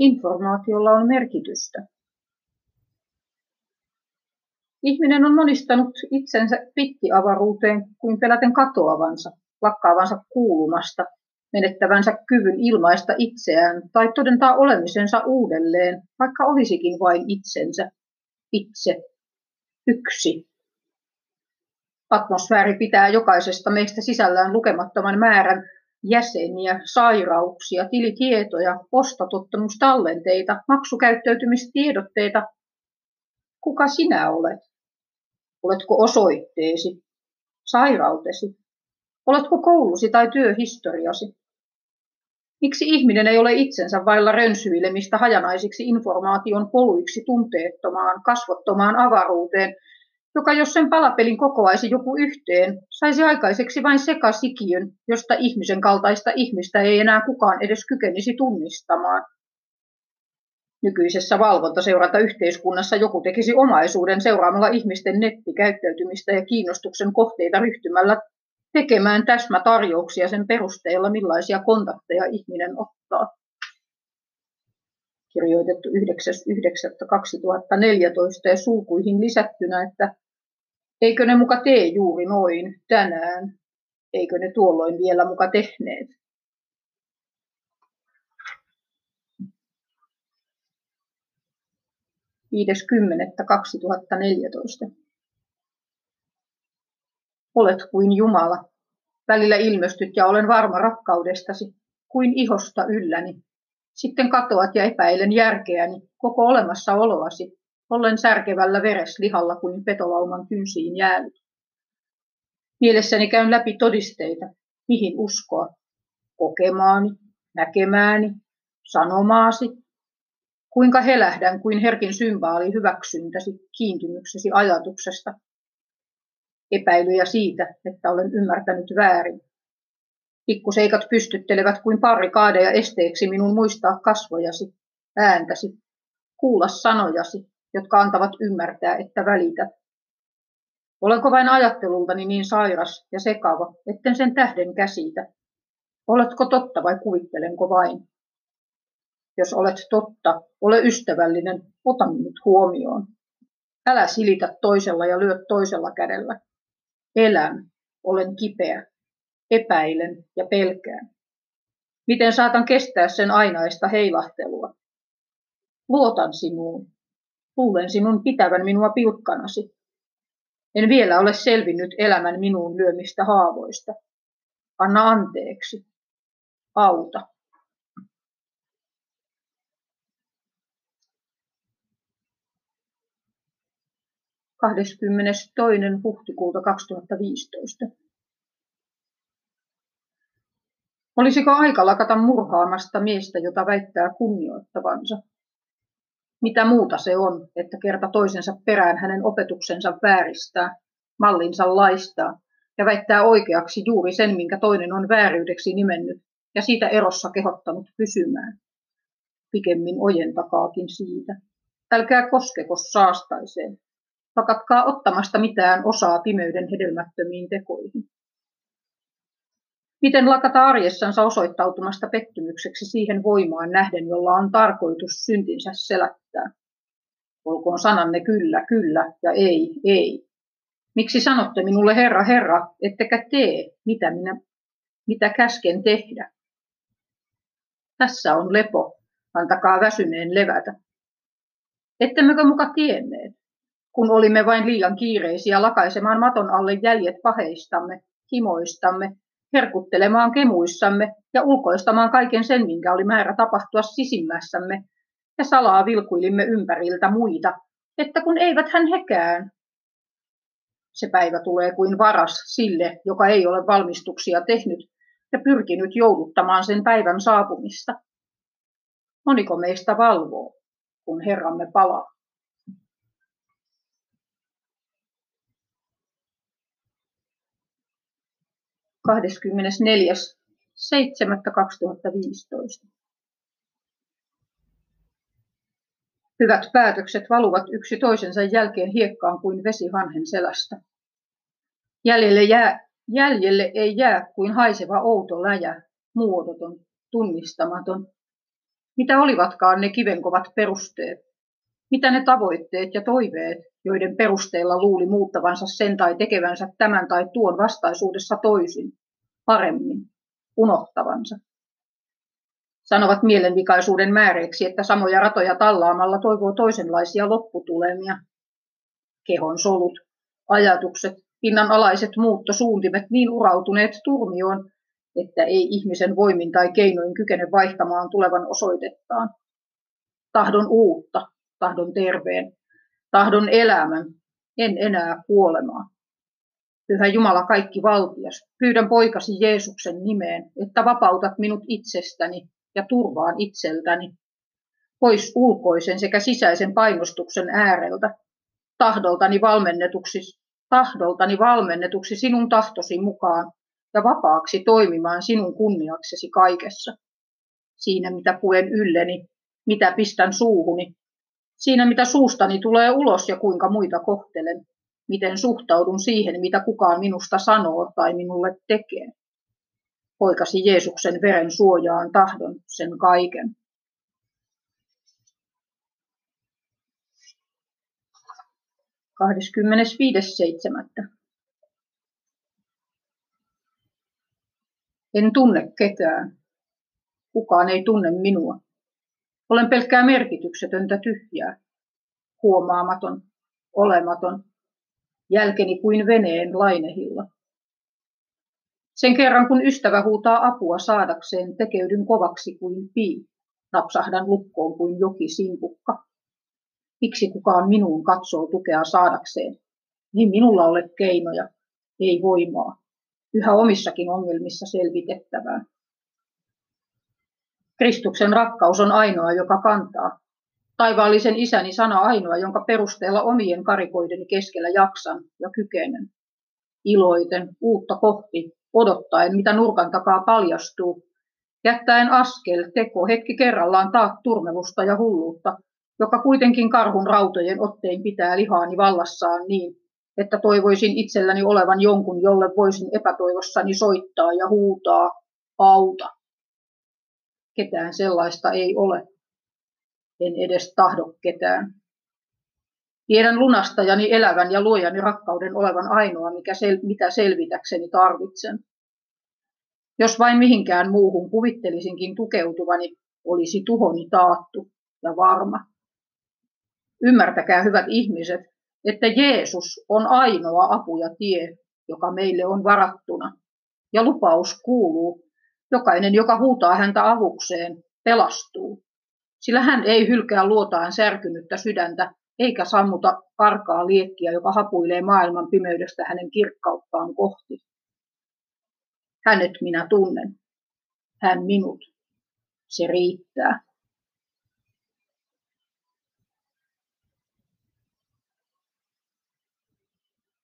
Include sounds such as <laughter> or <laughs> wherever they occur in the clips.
Informaatiolla on merkitystä. Ihminen on monistanut itsensä pittiavaruuteen kuin peläten katoavansa, lakkaavansa kuulumasta, menettävänsä kyvyn ilmaista itseään tai todentaa olemisensa uudelleen, vaikka olisikin vain itsensä, itse, yksi. Atmosfääri pitää jokaisesta meistä sisällään lukemattoman määrän jäseniä, sairauksia, tilitietoja, ostotottumustallenteita, maksukäyttäytymistiedotteita. Kuka sinä olet? Oletko osoitteesi, sairautesi? Oletko koulusi tai työhistoriasi? Miksi ihminen ei ole itsensä vailla rönsyilemistä hajanaisiksi informaation poluiksi tunteettomaan, kasvottomaan avaruuteen, joka jos sen palapelin kokoaisi joku yhteen, saisi aikaiseksi vain sekasikiön, josta ihmisen kaltaista ihmistä ei enää kukaan edes kykenisi tunnistamaan. Nykyisessä valvontaseuranta-yhteiskunnassa joku tekisi omaisuuden seuraamalla ihmisten nettikäyttäytymistä ja kiinnostuksen kohteita ryhtymällä tekemään täsmätarjouksia sen perusteella, millaisia kontakteja ihminen ottaa. Kirjoitettu 9.9.2014 ja sulkuihin lisättynä, että eikö ne muka tee juuri noin tänään, eikö ne tuolloin vielä muka tehneet. 5.10.2014. Olet kuin Jumala. Välillä ilmestyt ja olen varma rakkaudestasi, kuin ihosta ylläni. Sitten katoat ja epäilen järkeäni, koko olemassaoloasi, ollen särkevällä vereslihalla kuin petolauman kynsiin jäänyt. Mielessäni käyn läpi todisteita, mihin uskoa, kokemaani, näkemääni, sanomaasi, kuinka helähdän kuin herkin symbaali hyväksyntäsi, kiintymyksesi ajatuksesta, epäilyjä siitä, että olen ymmärtänyt väärin. Pikkuseikat pystyttelevät kuin parrikaadeja esteeksi minun muistaa kasvojasi, ääntäsi, kuulla sanojasi, jotka antavat ymmärtää, että välität. Olenko vain ajattelultani niin sairas ja sekava, etten sen tähden käsitä? Oletko totta vai kuvittelenko vain? Jos olet totta, ole ystävällinen, ota minut huomioon. Älä silitä toisella ja lyö toisella kädellä. Elän, olen kipeä, epäilen ja pelkään. Miten saatan kestää sen ainaista heilahtelua? Luotan sinuun. Luulen sinun pitävän minua pilkkanasi. En vielä ole selvinnyt elämän minuun lyömistä haavoista. Anna anteeksi. Auta. 22. huhtikuuta 2015. Olisiko aika lakata murhaamasta miestä, jota väittää kunnioittavansa? Mitä muuta se on, että kerta toisensa perään hänen opetuksensa vääristää, mallinsa laistaa ja väittää oikeaksi juuri sen, minkä toinen on vääryydeksi nimennyt ja siitä erossa kehottanut pysymään. Pikemmin ojentakaakin siitä. Älkää koskeko saastaiseen, Pakatkaa ottamasta mitään osaa pimeyden hedelmättömiin tekoihin. Miten lakata arjessansa osoittautumasta pettymykseksi siihen voimaan nähden, jolla on tarkoitus syntinsä selättää? Olkoon sananne kyllä, kyllä ja ei, ei. Miksi sanotte minulle Herra, Herra, ettekä tee, mitä, minä, mitä käsken tehdä? Tässä on lepo, antakaa väsyneen levätä. Ettemmekö muka tienneet? kun olimme vain liian kiireisiä lakaisemaan maton alle jäljet paheistamme, himoistamme, herkuttelemaan kemuissamme ja ulkoistamaan kaiken sen, minkä oli määrä tapahtua sisimmässämme, ja salaa vilkuilimme ympäriltä muita, että kun eivät hän hekään. Se päivä tulee kuin varas sille, joka ei ole valmistuksia tehnyt ja pyrkinyt jouduttamaan sen päivän saapumista. Moniko meistä valvoo, kun Herramme palaa? 24.7.2015. Hyvät päätökset valuvat yksi toisensa jälkeen hiekkaan kuin vesi hanhen selästä. Jäljelle, jää, jäljelle ei jää kuin haiseva outo läjä, muodoton, tunnistamaton. Mitä olivatkaan ne kivenkovat perusteet? Mitä ne tavoitteet ja toiveet, joiden perusteella luuli muuttavansa sen tai tekevänsä tämän tai tuon vastaisuudessa toisin, paremmin, unohtavansa? Sanovat mielenvikaisuuden määreeksi, että samoja ratoja tallaamalla toivoo toisenlaisia lopputulemia. Kehon solut, ajatukset, alaiset muuttosuuntimet niin urautuneet turmioon, että ei ihmisen voimin tai keinoin kykene vaihtamaan tulevan osoitettaan. Tahdon uutta, tahdon terveen, tahdon elämän, en enää kuolemaa. Pyhä Jumala kaikki valtias, pyydän poikasi Jeesuksen nimeen, että vapautat minut itsestäni ja turvaan itseltäni, pois ulkoisen sekä sisäisen painostuksen ääreltä, tahdoltani valmennetuksi, tahdoltani valmennetuksi sinun tahtosi mukaan ja vapaaksi toimimaan sinun kunniaksesi kaikessa. Siinä, mitä puen ylleni, mitä pistän suuhuni, siinä, mitä suustani tulee ulos ja kuinka muita kohtelen, miten suhtaudun siihen, mitä kukaan minusta sanoo tai minulle tekee. Poikasi Jeesuksen veren suojaan tahdon sen kaiken. En tunne ketään. Kukaan ei tunne minua. Olen pelkkää merkityksetöntä tyhjää. Huomaamaton, olematon, jälkeni kuin veneen lainehilla. Sen kerran kun ystävä huutaa apua saadakseen, tekeydyn kovaksi kuin pii, napsahdan lukkoon kuin joki simpukka. Miksi kukaan minuun katsoo tukea saadakseen? Niin minulla ole keinoja, ei voimaa yhä omissakin ongelmissa selvitettävää. Kristuksen rakkaus on ainoa, joka kantaa. Taivaallisen isäni sana ainoa, jonka perusteella omien karikoideni keskellä jaksan ja kykenen. Iloiten, uutta kohti, odottaen, mitä nurkan takaa paljastuu, jättäen askel, teko, hetki kerrallaan taat turmelusta ja hulluutta, joka kuitenkin karhun rautojen ottein pitää lihaani vallassaan niin, että toivoisin itselläni olevan jonkun, jolle voisin epätoivossani soittaa ja huutaa, auta. Ketään sellaista ei ole. En edes tahdo ketään. Tiedän lunastajani elävän ja luojani rakkauden olevan ainoa, mikä sel- mitä selvitäkseni tarvitsen. Jos vain mihinkään muuhun kuvittelisinkin tukeutuvani, olisi tuhoni taattu ja varma. Ymmärtäkää, hyvät ihmiset, että Jeesus on ainoa apu ja tie, joka meille on varattuna. Ja lupaus kuuluu, jokainen, joka huutaa häntä avukseen, pelastuu. Sillä hän ei hylkää luotaan särkynyttä sydäntä, eikä sammuta arkaa liekkiä, joka hapuilee maailman pimeydestä hänen kirkkauttaan kohti. Hänet minä tunnen, hän minut. Se riittää.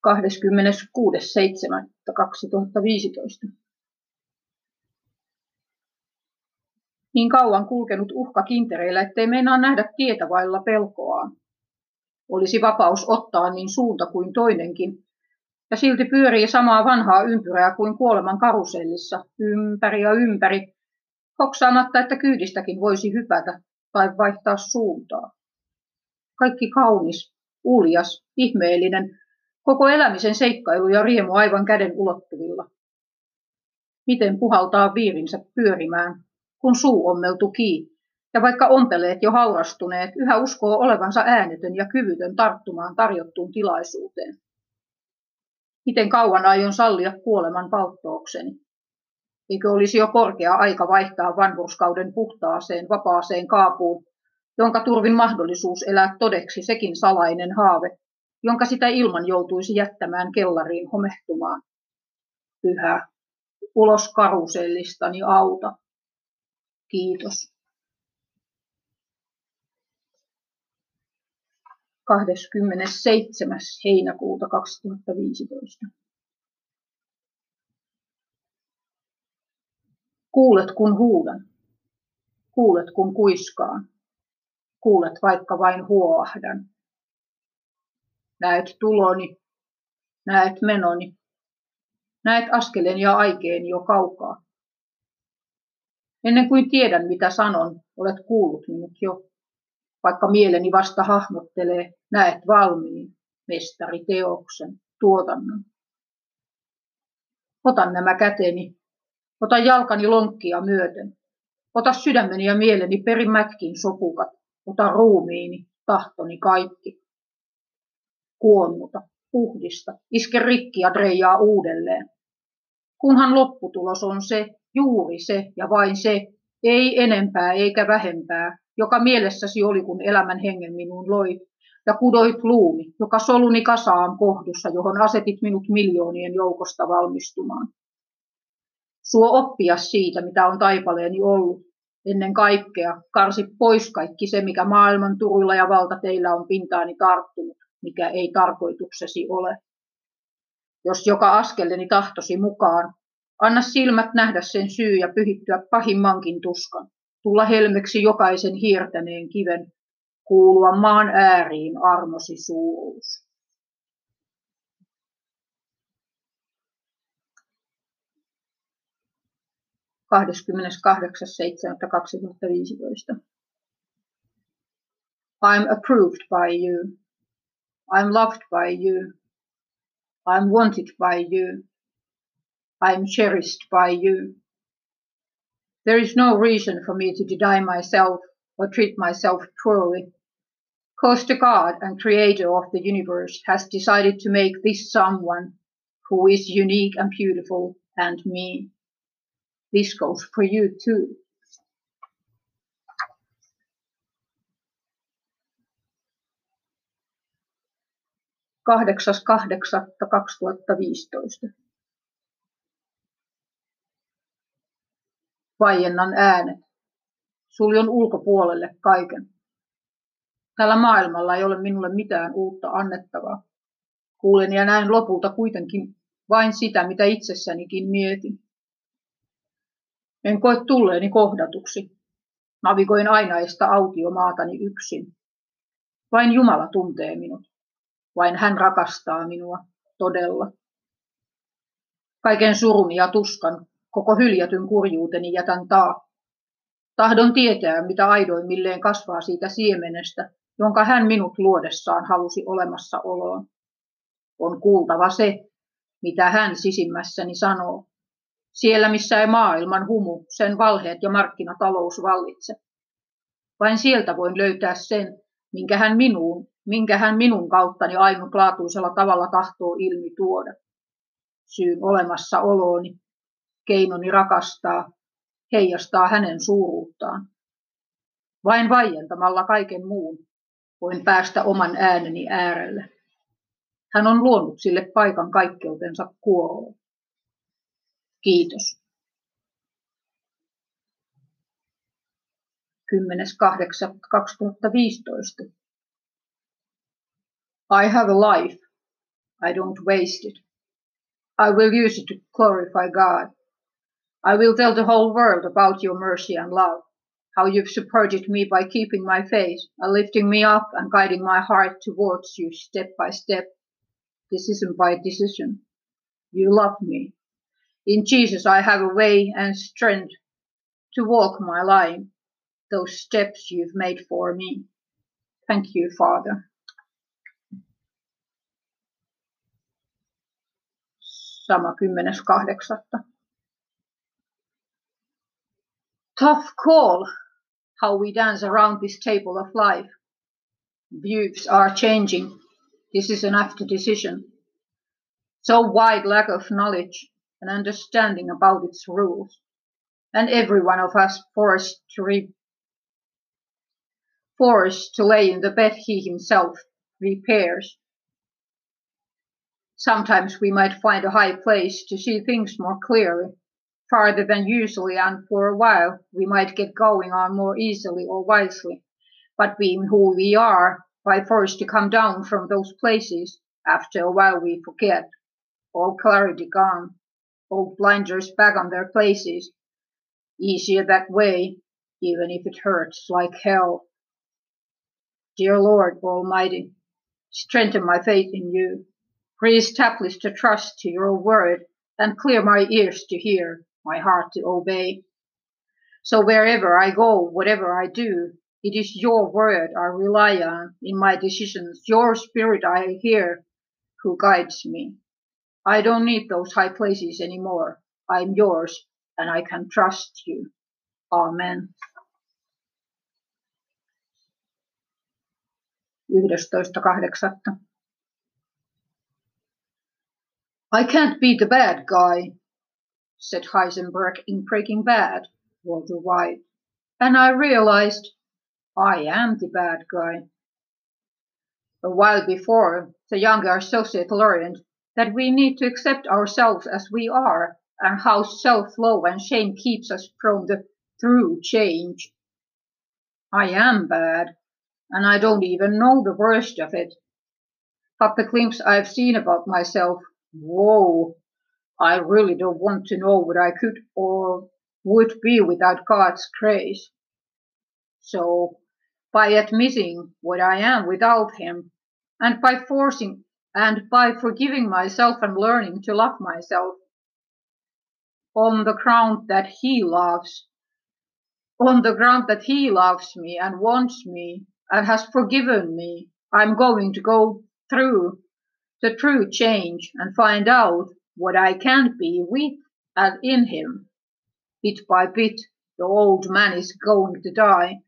26.7.2015. Niin kauan kulkenut uhka kintereillä, ettei meinaa nähdä tietä vailla pelkoaan. Olisi vapaus ottaa niin suunta kuin toinenkin, ja silti pyörii samaa vanhaa ympyrää kuin kuoleman karusellissa, ympäri ja ympäri, hoksaamatta, että kyydistäkin voisi hypätä tai vaihtaa suuntaa. Kaikki kaunis, uljas, ihmeellinen, Koko elämisen seikkailu ja riemu aivan käden ulottuvilla. Miten puhaltaa viirinsä pyörimään, kun suu ommeltu kiinni, ja vaikka ompeleet jo haurastuneet, yhä uskoo olevansa äänetön ja kyvytön tarttumaan tarjottuun tilaisuuteen. Miten kauan aion sallia kuoleman palttookseni? Eikö olisi jo korkea aika vaihtaa vanhurskauden puhtaaseen, vapaaseen kaapuun, jonka turvin mahdollisuus elää todeksi sekin salainen haave, jonka sitä ilman joutuisi jättämään kellariin homehtumaan. Pyhä, ulos karusellistani auta. Kiitos. 27. heinäkuuta 2015. Kuulet kun huudan, kuulet kun kuiskaan, kuulet vaikka vain huoahdan. Näet tuloni, näet menoni, näet askelen ja aikeen jo kaukaa. Ennen kuin tiedän, mitä sanon, olet kuullut minut jo. Vaikka mieleni vasta hahmottelee, näet valmiin mestariteoksen, tuotannon. Otan nämä käteni, ota jalkani lonkkia myöten, ota sydämeni ja mieleni perimätkin sopukat, ota ruumiini, tahtoni kaikki. Kuonnuta, puhdista, iske rikki ja dreijaa uudelleen. Kunhan lopputulos on se, juuri se ja vain se, ei enempää eikä vähempää, joka mielessäsi oli, kun elämän hengen minuun loi, ja kudoit luuni, joka soluni kasaan kohdussa, johon asetit minut miljoonien joukosta valmistumaan. Suo oppia siitä, mitä on taipaleeni ollut. Ennen kaikkea karsi pois kaikki se, mikä maailman turuilla ja valtateillä on pintaani tarttunut, mikä ei tarkoituksesi ole. Jos joka askeleni tahtosi mukaan, anna silmät nähdä sen syy ja pyhittyä pahimmankin tuskan, tulla helmeksi jokaisen hiirtäneen kiven, kuulua maan ääriin armosi suuruus. I'm approved by you. I'm loved by you. I'm wanted by you. I'm cherished by you. There is no reason for me to deny myself or treat myself poorly. Cause the God and creator of the universe has decided to make this someone who is unique and beautiful and me. This goes for you too. 8.8.2015. Vaiennan äänet. Suljon ulkopuolelle kaiken. Tällä maailmalla ei ole minulle mitään uutta annettavaa. Kuulen ja näen lopulta kuitenkin vain sitä, mitä itsessänikin mietin. En koe tulleeni kohdatuksi. Navigoin ainaista autiomaatani yksin. Vain Jumala tuntee minut. Vain hän rakastaa minua todella. Kaiken surun ja tuskan, koko hyljätyn kurjuuteni jätän taa. Tahdon tietää, mitä aidoimmilleen kasvaa siitä siemenestä, jonka hän minut luodessaan halusi olemassaoloon. On kuultava se, mitä hän sisimmässäni sanoo. Siellä, missä ei maailman humu, sen valheet ja markkinatalous vallitse. Vain sieltä voin löytää sen, minkä hän minuun minkä hän minun kauttani ainutlaatuisella tavalla tahtoo ilmi tuoda. Syyn olemassaolooni, keinoni rakastaa, heijastaa hänen suuruuttaan. Vain vaientamalla kaiken muun voin päästä oman ääneni äärelle. Hän on luonut sille paikan kaikkeutensa kuoroon. Kiitos. 10.8.2015 I have a life. I don't waste it. I will use it to glorify God. I will tell the whole world about your mercy and love, how you've supported me by keeping my faith and lifting me up and guiding my heart towards you step by step. Isn't by decision. You love me. In Jesus, I have a way and strength to walk my life, those steps you've made for me. Thank you, Father. sama 10.8. Tough call, how we dance around this table of life. Views are changing. This is an after decision. So wide lack of knowledge and understanding about its rules. And every one of us forced to re- forced to lay in the bed he himself repairs Sometimes we might find a high place to see things more clearly, farther than usually, and for a while we might get going on more easily or wisely. But being who we are, by force to come down from those places, after a while we forget. All clarity gone, all blinders back on their places. Easier that way, even if it hurts like hell. Dear Lord Almighty, strengthen my faith in you Re-establish the trust to your word and clear my ears to hear, my heart to obey. So wherever I go, whatever I do, it is your word I rely on in my decisions, your spirit I hear who guides me. I don't need those high places anymore. I'm yours and I can trust you. Amen. 11.8. I can't be the bad guy, said Heisenberg in Breaking Bad, Walter White, and I realized I am the bad guy. A while before, the younger associate learned that we need to accept ourselves as we are and how self-love and shame keeps us from the true change. I am bad, and I don't even know the worst of it. But the glimpse I've seen about myself, whoa, I really don't want to know what I could or would be without God's grace. So, by admitting what I am without Him, and by forcing and by forgiving myself and learning to love myself on the ground that he loves, on the ground that he loves me and wants me and has forgiven me, I'm going to go through the true change and find out what I can be with and in him. Bit by bit, the old man is going to die.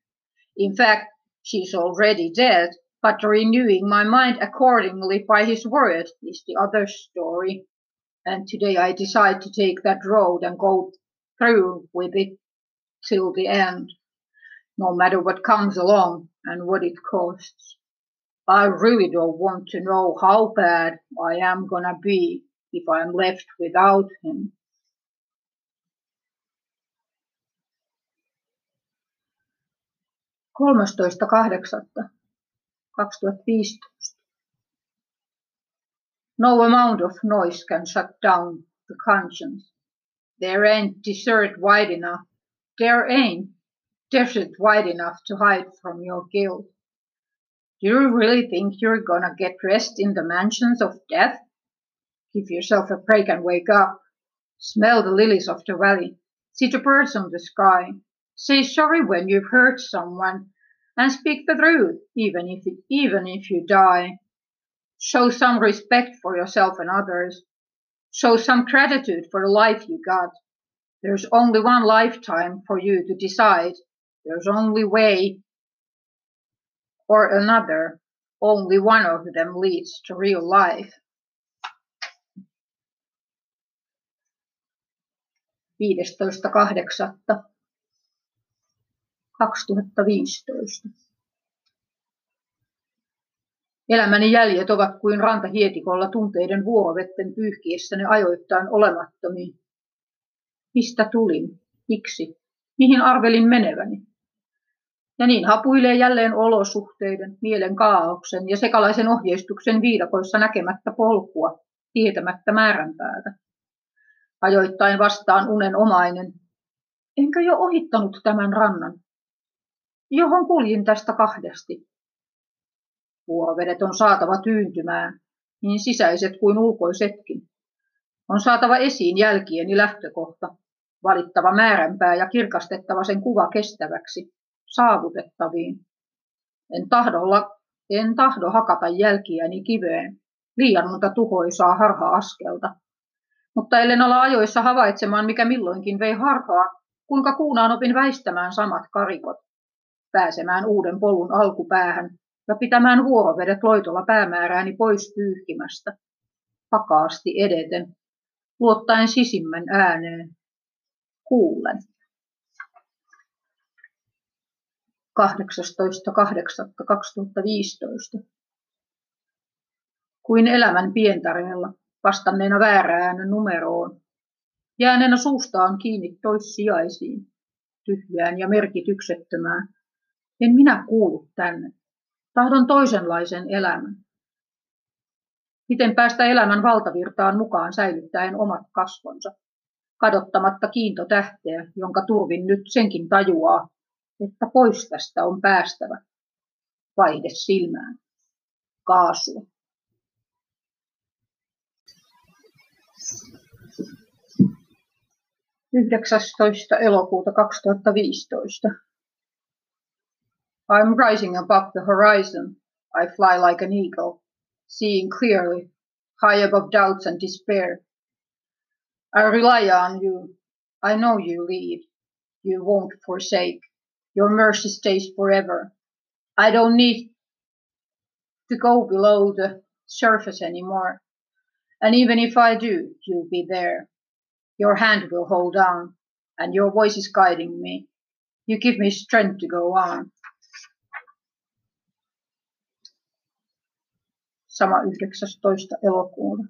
In fact, she's already dead but renewing my mind accordingly by his word is the other story. And today I decide to take that road and go through with it till the end, no matter what comes along and what it costs. I really don't want to know how bad I am gonna be if I'm left without him. Kolmastoista kahdeksatta. 2015. No amount of noise can shut down the conscience. There ain't desert wide enough. There ain't desert wide enough to hide from your guilt. Do you really think you're gonna get rest in the mansions of death? Give yourself a break and wake up. Smell the lilies of the valley. See the birds on the sky. Say sorry when you've hurt someone and speak the truth, even if, it, even if you die. Show some respect for yourself and others. Show some gratitude for the life you got. There's only one lifetime for you to decide. There's only way or another. Only one of them leads to real life. 15.8. 2015. Elämäni jäljet ovat kuin rantahietikolla tunteiden vuorovetten pyyhkiessä ne ajoittain olemattomiin. Mistä tulin? Miksi? Mihin arvelin meneväni? Ja niin hapuilee jälleen olosuhteiden, mielen kaauksen ja sekalaisen ohjeistuksen viidakoissa näkemättä polkua, tietämättä määränpäätä. Ajoittain vastaan unenomainen. Enkö jo ohittanut tämän rannan? johon kuljin tästä kahdesti. Vuorovedet on saatava tyyntymään, niin sisäiset kuin ulkoisetkin. On saatava esiin jälkieni lähtökohta, valittava määränpää ja kirkastettava sen kuva kestäväksi, saavutettaviin. En, tahdolla, en tahdo hakata jälkiäni kiveen, liian monta tuhoisaa harha-askelta. Mutta ellen ala ajoissa havaitsemaan, mikä milloinkin vei harhaa, kuinka kuunaan opin väistämään samat karikot pääsemään uuden polun alkupäähän ja pitämään vuorovedet loitolla päämäärääni pois pyyhkimästä, vakaasti edeten, luottaen sisimmän ääneen. Kuulen. 18.8.2015. Kuin elämän pientareella, vastanneena väärään numeroon, jääneenä suustaan kiinni toissijaisiin, tyhjään ja merkityksettömään, en minä kuulu tänne. Tahdon toisenlaisen elämän. Miten päästä elämän valtavirtaan mukaan säilyttäen omat kasvonsa, kadottamatta kiintotähteä, jonka turvin nyt senkin tajuaa, että pois tästä on päästävä. Vaihde silmään. Kaasua. 19. elokuuta 2015. I'm rising above the horizon. I fly like an eagle, seeing clearly, high above doubts and despair. I rely on you. I know you lead. You won't forsake. Your mercy stays forever. I don't need to go below the surface anymore. And even if I do, you'll be there. Your hand will hold on, and your voice is guiding me. You give me strength to go on. Sama 19. elokuuta.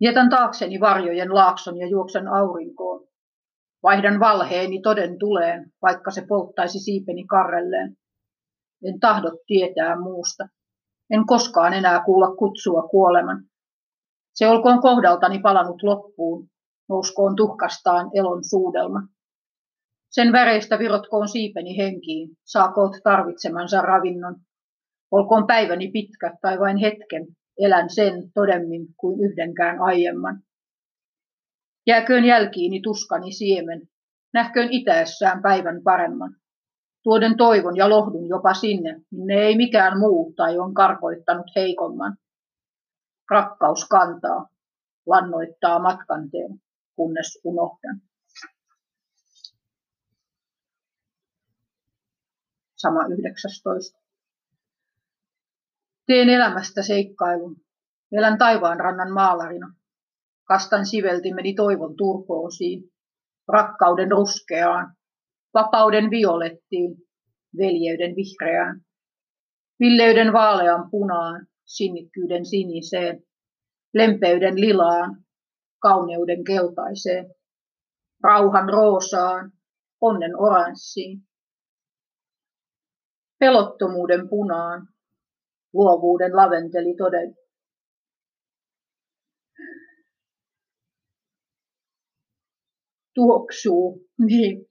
Jätän taakseni varjojen laakson ja juoksen aurinkoon. Vaihdan valheeni toden tuleen, vaikka se polttaisi siipeni karrelleen. En tahdo tietää muusta. En koskaan enää kuulla kutsua kuoleman. Se olkoon kohdaltani palanut loppuun, nouskoon tuhkastaan elon suudelma. Sen väreistä virotkoon siipeni henkiin, saakoot tarvitsemansa ravinnon. Olkoon päiväni pitkä tai vain hetken, elän sen todemmin kuin yhdenkään aiemman. Jääköön jälkiini tuskani siemen, nähköön itäessään päivän paremman. Tuoden toivon ja lohdun jopa sinne, minne ei mikään muu tai on karkoittanut heikomman. Rakkaus kantaa, lannoittaa matkanteen, kunnes unohdan. Sama 19. Teen elämästä seikkailun. Elän taivaan rannan maalarina. Kastan siveltimeni toivon turkoosiin, rakkauden ruskeaan, vapauden violettiin, veljeyden vihreään, villeyden vaalean punaan, sinnikkyyden siniseen, lempeyden lilaan, kauneuden keltaiseen, rauhan roosaan, onnen oranssiin, pelottomuuden punaan, luovuuden laventeli toden. Tuoksuu, niin.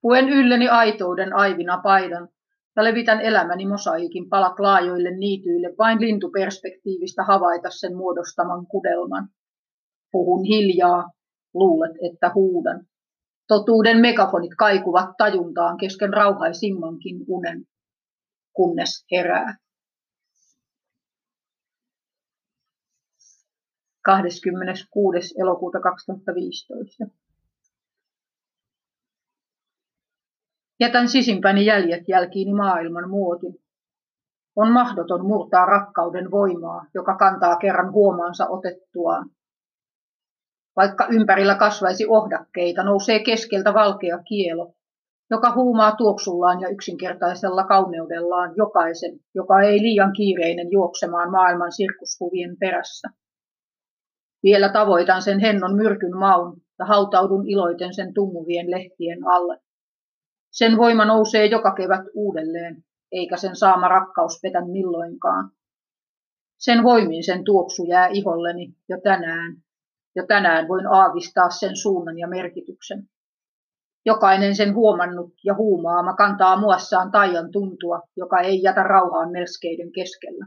Puen ylleni aitouden aivina paidan, ja levitän elämäni mosaikin palat laajoille niityille vain lintuperspektiivistä havaita sen muodostaman kudelman. Puhun hiljaa, luulet, että huudan. Totuuden megafonit kaikuvat tajuntaan kesken rauhaisimmankin unen, kunnes herää. 26. elokuuta 2015. Jätän sisimpäni jäljet jälkiini maailman muotin. On mahdoton murtaa rakkauden voimaa, joka kantaa kerran huomaansa otettuaan. Vaikka ympärillä kasvaisi ohdakkeita, nousee keskeltä valkea kielo, joka huumaa tuoksullaan ja yksinkertaisella kauneudellaan jokaisen, joka ei liian kiireinen juoksemaan maailman sirkuskuvien perässä. Vielä tavoitan sen hennon myrkyn maun ja hautaudun iloiten sen tummuvien lehtien alle. Sen voima nousee joka kevät uudelleen, eikä sen saama rakkaus petä milloinkaan. Sen voimin sen tuoksu jää iholleni jo tänään. Jo tänään voin aavistaa sen suunnan ja merkityksen. Jokainen sen huomannut ja huumaama kantaa muassaan taian tuntua, joka ei jätä rauhaan melskeiden keskellä.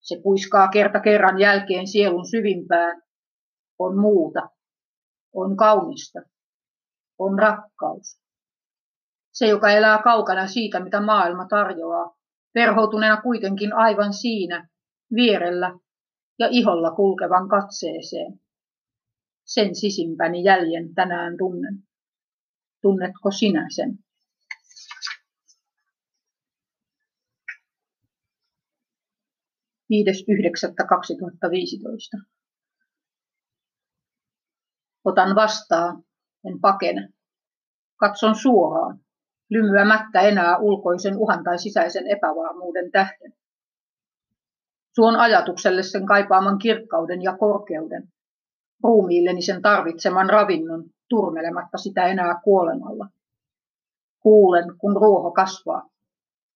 Se puiskaa kerta kerran jälkeen sielun syvimpään. On muuta. On kaunista. On rakkaus. Se, joka elää kaukana siitä, mitä maailma tarjoaa, verhoutuneena kuitenkin aivan siinä, vierellä ja iholla kulkevan katseeseen. Sen sisimpäni jäljen tänään tunnen. Tunnetko sinä sen? 5.9.2015. Otan vastaan, en pakene. Katson suoraan, lymyämättä enää ulkoisen uhan tai sisäisen epävarmuuden tähden. Suon ajatukselle sen kaipaaman kirkkauden ja korkeuden, ruumiilleni sen tarvitseman ravinnon, turmelematta sitä enää kuolemalla. Kuulen, kun ruoho kasvaa.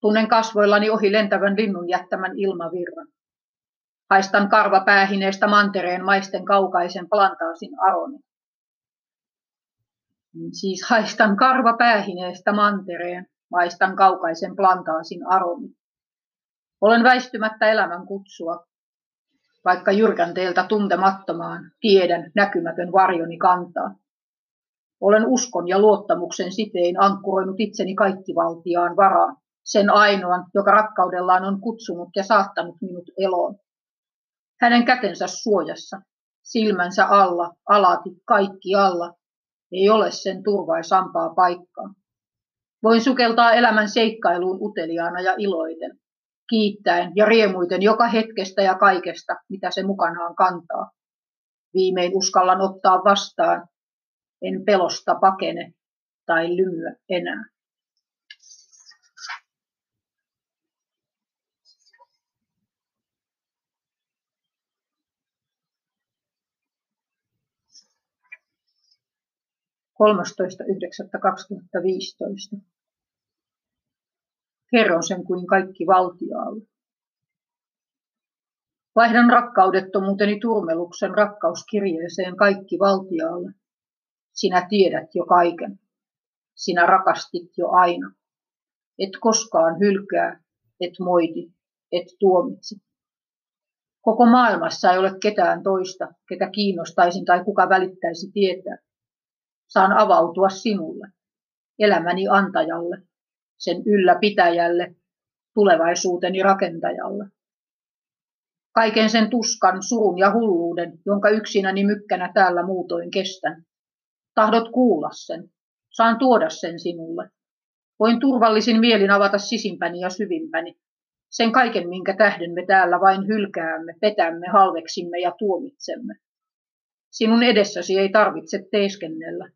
Tunnen kasvoillani ohi lentävän linnun jättämän ilmavirran. Haistan karvapäähineestä mantereen maisten kaukaisen plantaasin aroni. Niin siis haistan karvapäähineestä mantereen, maistan kaukaisen plantaasin aroni. Olen väistymättä elämän kutsua. vaikka jyrkänteeltä tuntemattomaan tiedän näkymätön varjoni kantaa. Olen uskon ja luottamuksen sitein ankkuroinut itseni kaikkivaltiaan varaan, sen ainoan, joka rakkaudellaan on kutsunut ja saattanut minut eloon. Hänen kätensä suojassa, silmänsä alla, alati, kaikki alla, ei ole sen turvaisampaa paikkaa. Voin sukeltaa elämän seikkailuun uteliaana ja iloiten, kiittäen ja riemuiten joka hetkestä ja kaikesta, mitä se mukanaan kantaa. Viimein uskallan ottaa vastaan, en pelosta pakene tai lymyä enää. 13.9.2015. Kerron sen kuin kaikki valtiaalle. Vaihdan rakkaudettomuuteni turmeluksen rakkauskirjeeseen kaikki valtiaalle. Sinä tiedät jo kaiken. Sinä rakastit jo aina. Et koskaan hylkää, et moiti, et tuomitse. Koko maailmassa ei ole ketään toista, ketä kiinnostaisin tai kuka välittäisi tietää saan avautua sinulle, elämäni antajalle, sen ylläpitäjälle, tulevaisuuteni rakentajalle. Kaiken sen tuskan, surun ja hulluuden, jonka yksinäni mykkänä täällä muutoin kestän. Tahdot kuulla sen. Saan tuoda sen sinulle. Voin turvallisin mielin avata sisimpäni ja syvimpäni. Sen kaiken, minkä tähden me täällä vain hylkäämme, petämme, halveksimme ja tuomitsemme. Sinun edessäsi ei tarvitse teeskennellä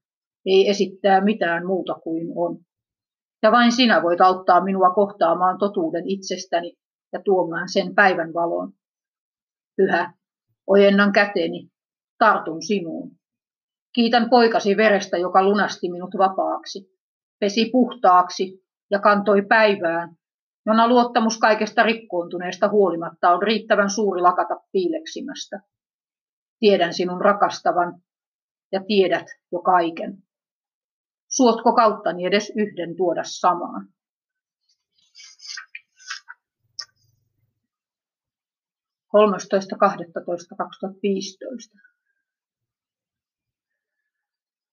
ei esittää mitään muuta kuin on. Ja vain sinä voit auttaa minua kohtaamaan totuuden itsestäni ja tuomaan sen päivän valon. Pyhä, ojennan käteni, tartun sinuun. Kiitän poikasi verestä, joka lunasti minut vapaaksi, pesi puhtaaksi ja kantoi päivään, jona luottamus kaikesta rikkoontuneesta huolimatta on riittävän suuri lakata piileksimästä. Tiedän sinun rakastavan ja tiedät jo kaiken. Suotko kauttani edes yhden tuoda samaan?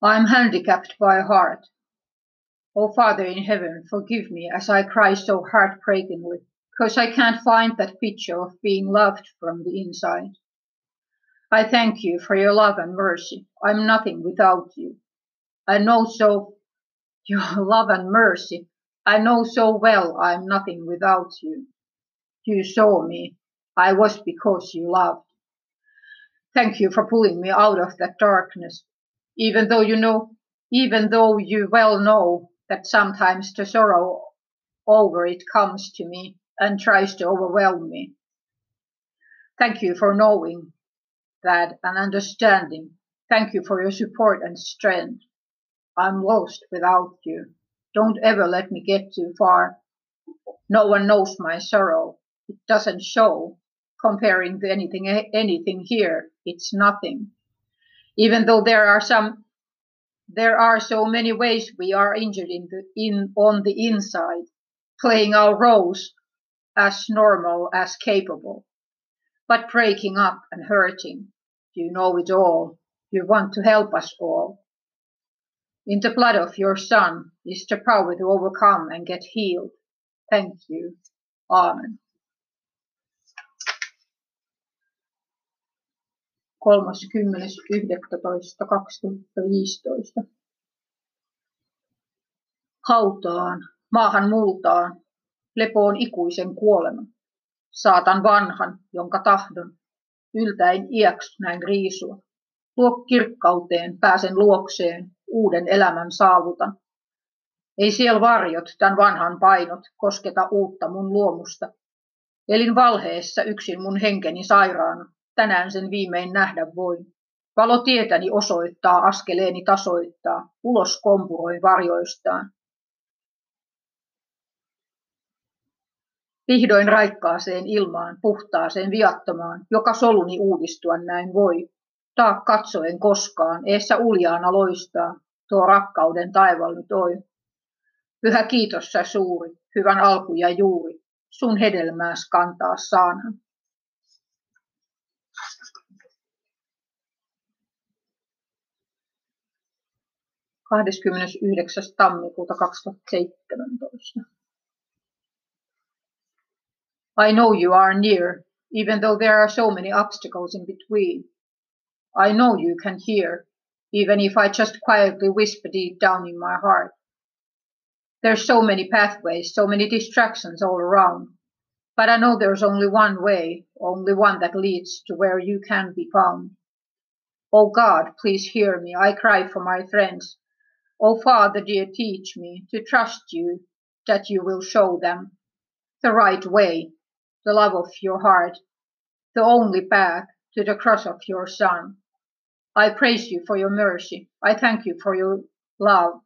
I'm handicapped by heart. Oh, Father in heaven, forgive me as I cry so heartbreakingly, because I can't find that picture of being loved from the inside. I thank you for your love and mercy. I'm nothing without you. I know so your <laughs> love and mercy. I know so well I'm nothing without you. You saw me. I was because you loved. Thank you for pulling me out of that darkness, even though you know, even though you well know that sometimes the sorrow over it comes to me and tries to overwhelm me. Thank you for knowing that and understanding. Thank you for your support and strength. I'm lost without you. Don't ever let me get too far. No one knows my sorrow. It doesn't show. Comparing to anything, anything here, it's nothing. Even though there are some, there are so many ways we are injured in the, in on the inside, playing our roles as normal as capable, but breaking up and hurting. You know it all. You want to help us all. In the blood of your Son is the power to overcome and get healed. Thank you. Amen. 30.11.2015. Hautaan, maahan multaan, lepoon ikuisen kuoleman. Saatan vanhan, jonka tahdon, yltäin iäks näin riisua. Tuo kirkkauteen pääsen luokseen, uuden elämän saavutan. Ei siellä varjot, tämän vanhan painot, kosketa uutta mun luomusta. Elin valheessa yksin mun henkeni sairaana, tänään sen viimein nähdä voin. Valo tietäni osoittaa, askeleeni tasoittaa, ulos kompuroi varjoistaan. Vihdoin raikkaaseen ilmaan, puhtaaseen viattomaan, joka soluni uudistua näin voi taa katsoen koskaan, eessä uljaana loistaa, tuo rakkauden taivaan toi. Pyhä kiitos sä suuri, hyvän alku ja juuri, sun hedelmääs kantaa saanan. Kahdeskymmenesyhdeksäs tammikuuta 2017. I know you are near, even though there are so many obstacles in between. I know you can hear, even if I just quietly whisper deep down in my heart. There's so many pathways, so many distractions all around. But I know there's only one way, only one that leads to where you can be found. Oh God, please hear me. I cry for my friends. Oh Father, dear, teach me to trust you, that you will show them the right way, the love of your heart, the only path to the cross of your Son. I praise you for your mercy. I thank you for your love.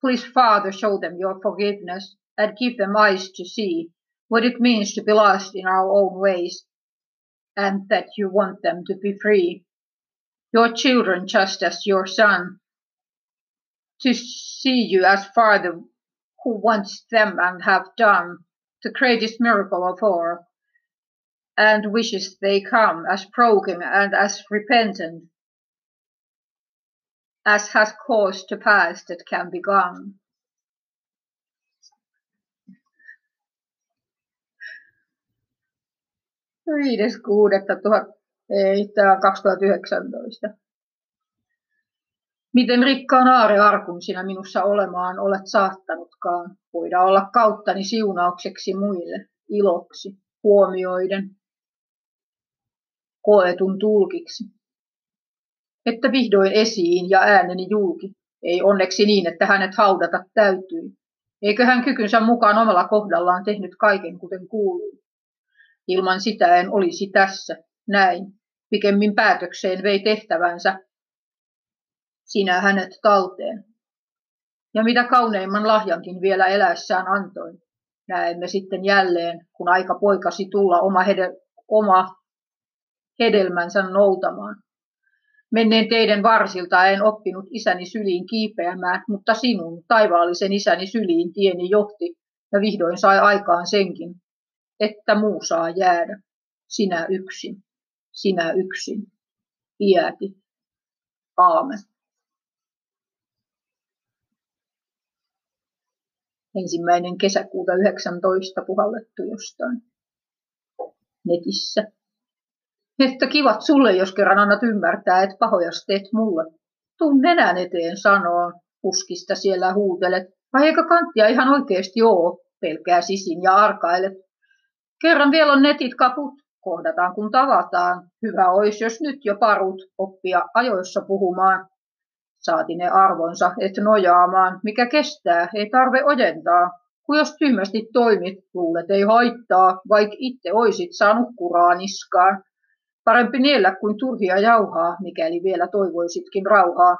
Please, Father, show them your forgiveness and give them eyes to see what it means to be lost in our own ways and that you want them to be free. Your children, just as your son, to see you as Father who wants them and have done the greatest miracle of all, and wishes they come as broken and as repentant as has caused to pass that can be gone. Viides kuudetta 2019. Miten rikkaan aarearkun sinä minussa olemaan olet saattanutkaan, voida olla kauttani siunaukseksi muille, iloksi, huomioiden, koetun tulkiksi että vihdoin esiin ja ääneni julki. Ei onneksi niin, että hänet haudata täytyi. Eikö hän kykynsä mukaan omalla kohdallaan tehnyt kaiken kuten kuuluu? Ilman sitä en olisi tässä, näin. Pikemmin päätökseen vei tehtävänsä. Sinä hänet talteen. Ja mitä kauneimman lahjankin vielä eläessään antoi. Näemme sitten jälleen, kun aika poikasi tulla oma, hede, oma hedelmänsä noutamaan. Menneen teidän varsilta en oppinut isäni syliin kiipeämään, mutta sinun, taivaallisen isäni syliin tieni johti, ja vihdoin sai aikaan senkin, että muu saa jäädä. Sinä yksin, sinä yksin, iäti. Aamen. Ensimmäinen kesäkuuta 19 puhallettu jostain netissä. Että kivat sulle, jos kerran annat ymmärtää, että pahoja teet mulle. Tuu nenän eteen sanoo, puskista siellä huutelet. Vai eikö kanttia ihan oikeasti oo, pelkää sisin ja arkailet. Kerran vielä on netit kaput, kohdataan kun tavataan. Hyvä ois, jos nyt jo parut oppia ajoissa puhumaan. Saati ne arvonsa, et nojaamaan, mikä kestää, ei tarve ojentaa. Kun jos tyhmästi toimit, luulet ei haittaa, vaikka itse oisit saanut kuraa niskaan. Parempi niellä kuin turhia jauhaa, mikäli vielä toivoisitkin rauhaa.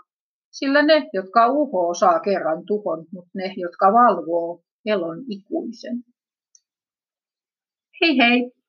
Sillä ne, jotka uhoo, saa kerran tuhon, mutta ne, jotka valvoo, elon ikuisen. Hei hei!